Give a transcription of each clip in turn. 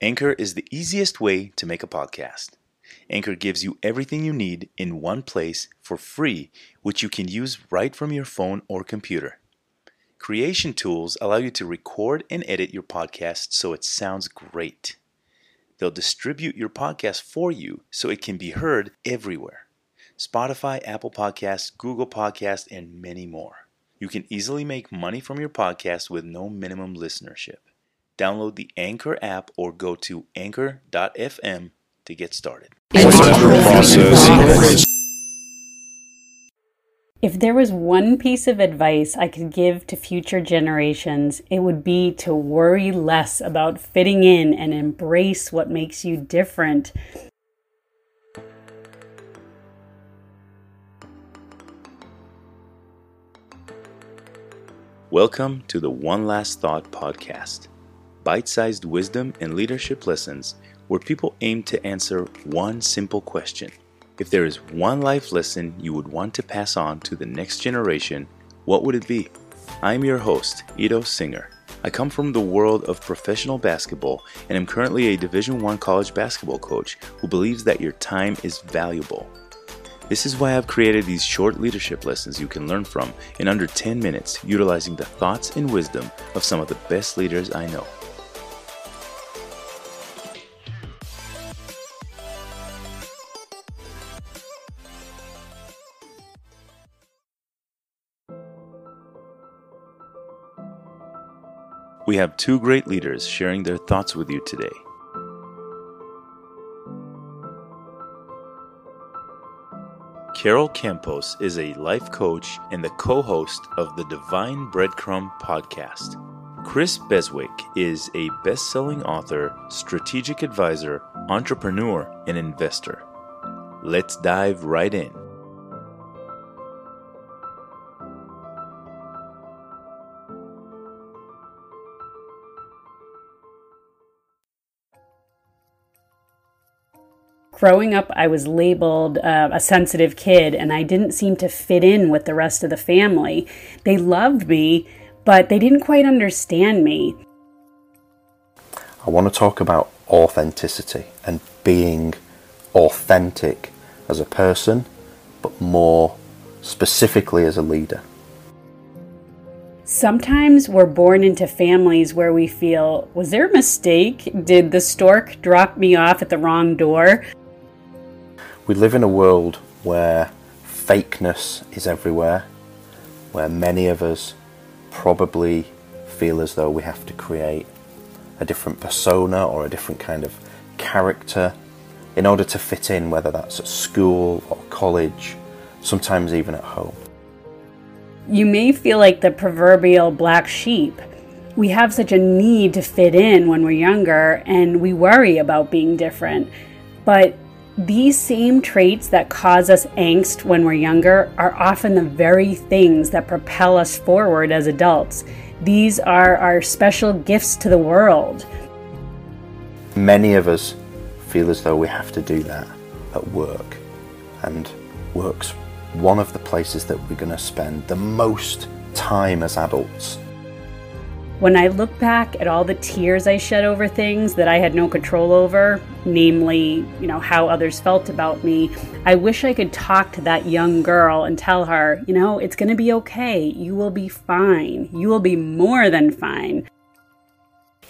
Anchor is the easiest way to make a podcast. Anchor gives you everything you need in one place for free, which you can use right from your phone or computer. Creation tools allow you to record and edit your podcast so it sounds great. They'll distribute your podcast for you so it can be heard everywhere Spotify, Apple Podcasts, Google Podcasts, and many more. You can easily make money from your podcast with no minimum listenership. Download the Anchor app or go to anchor.fm to get started. If there was one piece of advice I could give to future generations, it would be to worry less about fitting in and embrace what makes you different. Welcome to the One Last Thought podcast bite sized wisdom and leadership lessons where people aim to answer one simple question. If there is one life lesson you would want to pass on to the next generation, what would it be? I'm your host, Ido Singer. I come from the world of professional basketball and am currently a Division 1 college basketball coach who believes that your time is valuable. This is why I've created these short leadership lessons you can learn from in under 10 minutes utilizing the thoughts and wisdom of some of the best leaders I know. We have two great leaders sharing their thoughts with you today. Carol Campos is a life coach and the co host of the Divine Breadcrumb podcast. Chris Beswick is a best selling author, strategic advisor, entrepreneur, and investor. Let's dive right in. Growing up, I was labeled uh, a sensitive kid and I didn't seem to fit in with the rest of the family. They loved me, but they didn't quite understand me. I want to talk about authenticity and being authentic as a person, but more specifically as a leader. Sometimes we're born into families where we feel, was there a mistake? Did the stork drop me off at the wrong door? We live in a world where fakeness is everywhere, where many of us probably feel as though we have to create a different persona or a different kind of character in order to fit in, whether that's at school or college, sometimes even at home. You may feel like the proverbial black sheep. We have such a need to fit in when we're younger and we worry about being different. But these same traits that cause us angst when we're younger are often the very things that propel us forward as adults. These are our special gifts to the world. Many of us feel as though we have to do that at work, and work's one of the places that we're going to spend the most time as adults. When I look back at all the tears I shed over things that I had no control over, namely, you know, how others felt about me, I wish I could talk to that young girl and tell her, you know, it's going to be okay. You will be fine. You will be more than fine.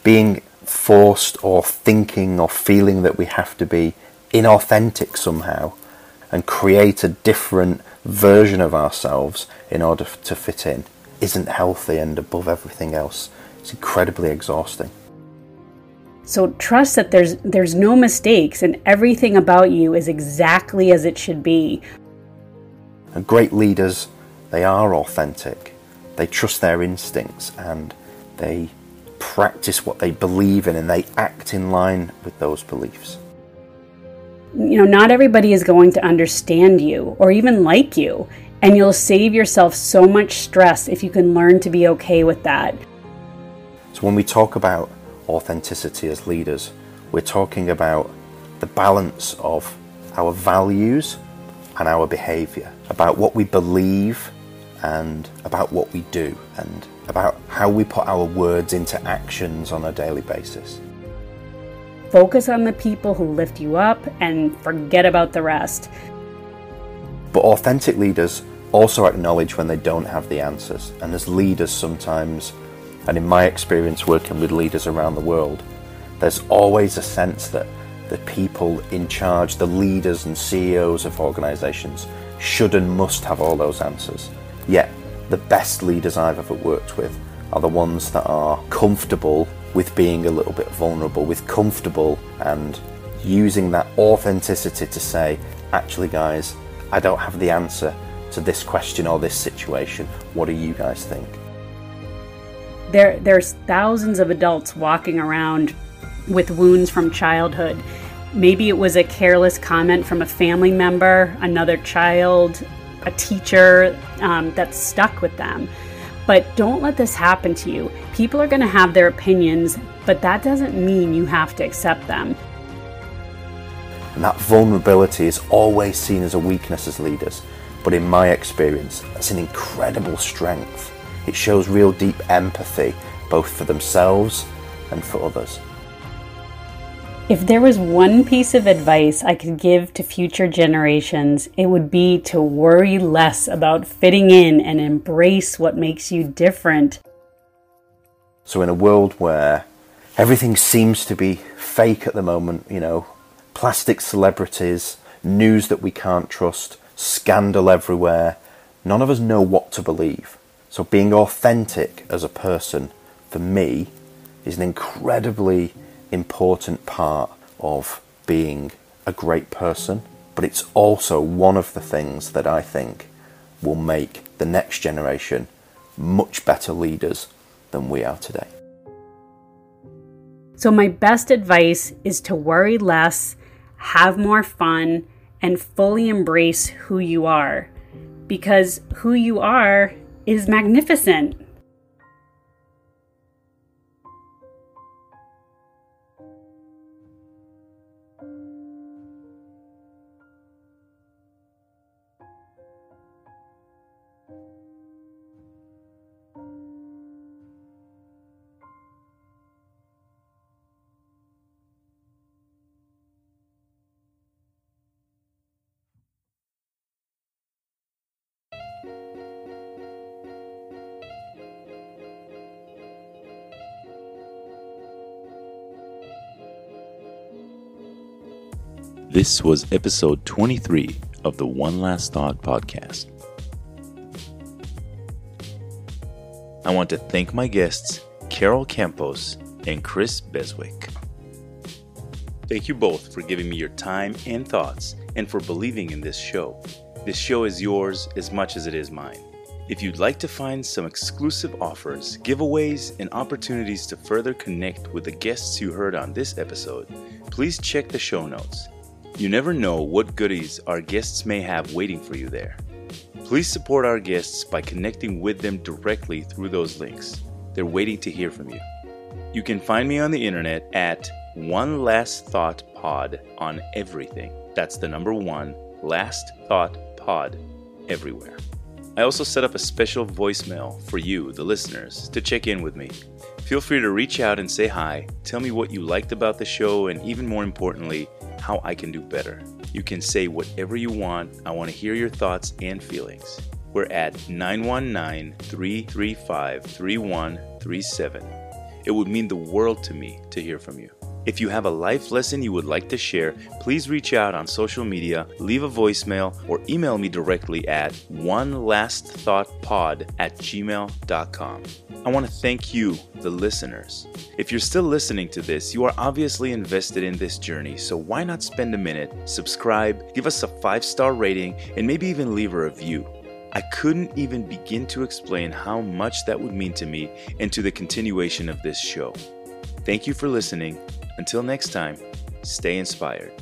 Being forced or thinking or feeling that we have to be inauthentic somehow and create a different version of ourselves in order to fit in isn't healthy and above everything else it's incredibly exhausting. So trust that there's there's no mistakes and everything about you is exactly as it should be. And great leaders, they are authentic. They trust their instincts and they practice what they believe in and they act in line with those beliefs. You know, not everybody is going to understand you or even like you, and you'll save yourself so much stress if you can learn to be okay with that. So, when we talk about authenticity as leaders, we're talking about the balance of our values and our behavior, about what we believe and about what we do, and about how we put our words into actions on a daily basis. Focus on the people who lift you up and forget about the rest. But authentic leaders also acknowledge when they don't have the answers. And as leaders, sometimes, and in my experience working with leaders around the world, there's always a sense that the people in charge, the leaders and CEOs of organizations, should and must have all those answers. Yet, the best leaders I've ever worked with are the ones that are comfortable with being a little bit vulnerable, with comfortable and using that authenticity to say, actually, guys, I don't have the answer to this question or this situation. What do you guys think? There, there's thousands of adults walking around with wounds from childhood. Maybe it was a careless comment from a family member, another child, a teacher um, that stuck with them. But don't let this happen to you. People are going to have their opinions, but that doesn't mean you have to accept them. And that vulnerability is always seen as a weakness as leaders. But in my experience, that's an incredible strength. It shows real deep empathy, both for themselves and for others. If there was one piece of advice I could give to future generations, it would be to worry less about fitting in and embrace what makes you different. So, in a world where everything seems to be fake at the moment, you know, plastic celebrities, news that we can't trust, scandal everywhere, none of us know what to believe. So, being authentic as a person, for me, is an incredibly important part of being a great person, but it's also one of the things that I think will make the next generation much better leaders than we are today. So, my best advice is to worry less, have more fun, and fully embrace who you are. Because who you are is magnificent. This was episode 23 of the One Last Thought podcast. I want to thank my guests, Carol Campos and Chris Beswick. Thank you both for giving me your time and thoughts and for believing in this show. This show is yours as much as it is mine. If you'd like to find some exclusive offers, giveaways, and opportunities to further connect with the guests you heard on this episode, please check the show notes. You never know what goodies our guests may have waiting for you there. Please support our guests by connecting with them directly through those links. They're waiting to hear from you. You can find me on the internet at One Last Thought Pod on everything. That's the number one, Last Thought Pod, everywhere. I also set up a special voicemail for you, the listeners, to check in with me. Feel free to reach out and say hi, tell me what you liked about the show, and even more importantly, how I can do better. You can say whatever you want. I want to hear your thoughts and feelings. We're at 919 335 3137. It would mean the world to me to hear from you. If you have a life lesson you would like to share, please reach out on social media, leave a voicemail, or email me directly at onelastthought.pod at gmail.com. I want to thank you, the listeners. If you're still listening to this, you are obviously invested in this journey, so why not spend a minute, subscribe, give us a five star rating, and maybe even leave a review? I couldn't even begin to explain how much that would mean to me and to the continuation of this show. Thank you for listening. Until next time, stay inspired.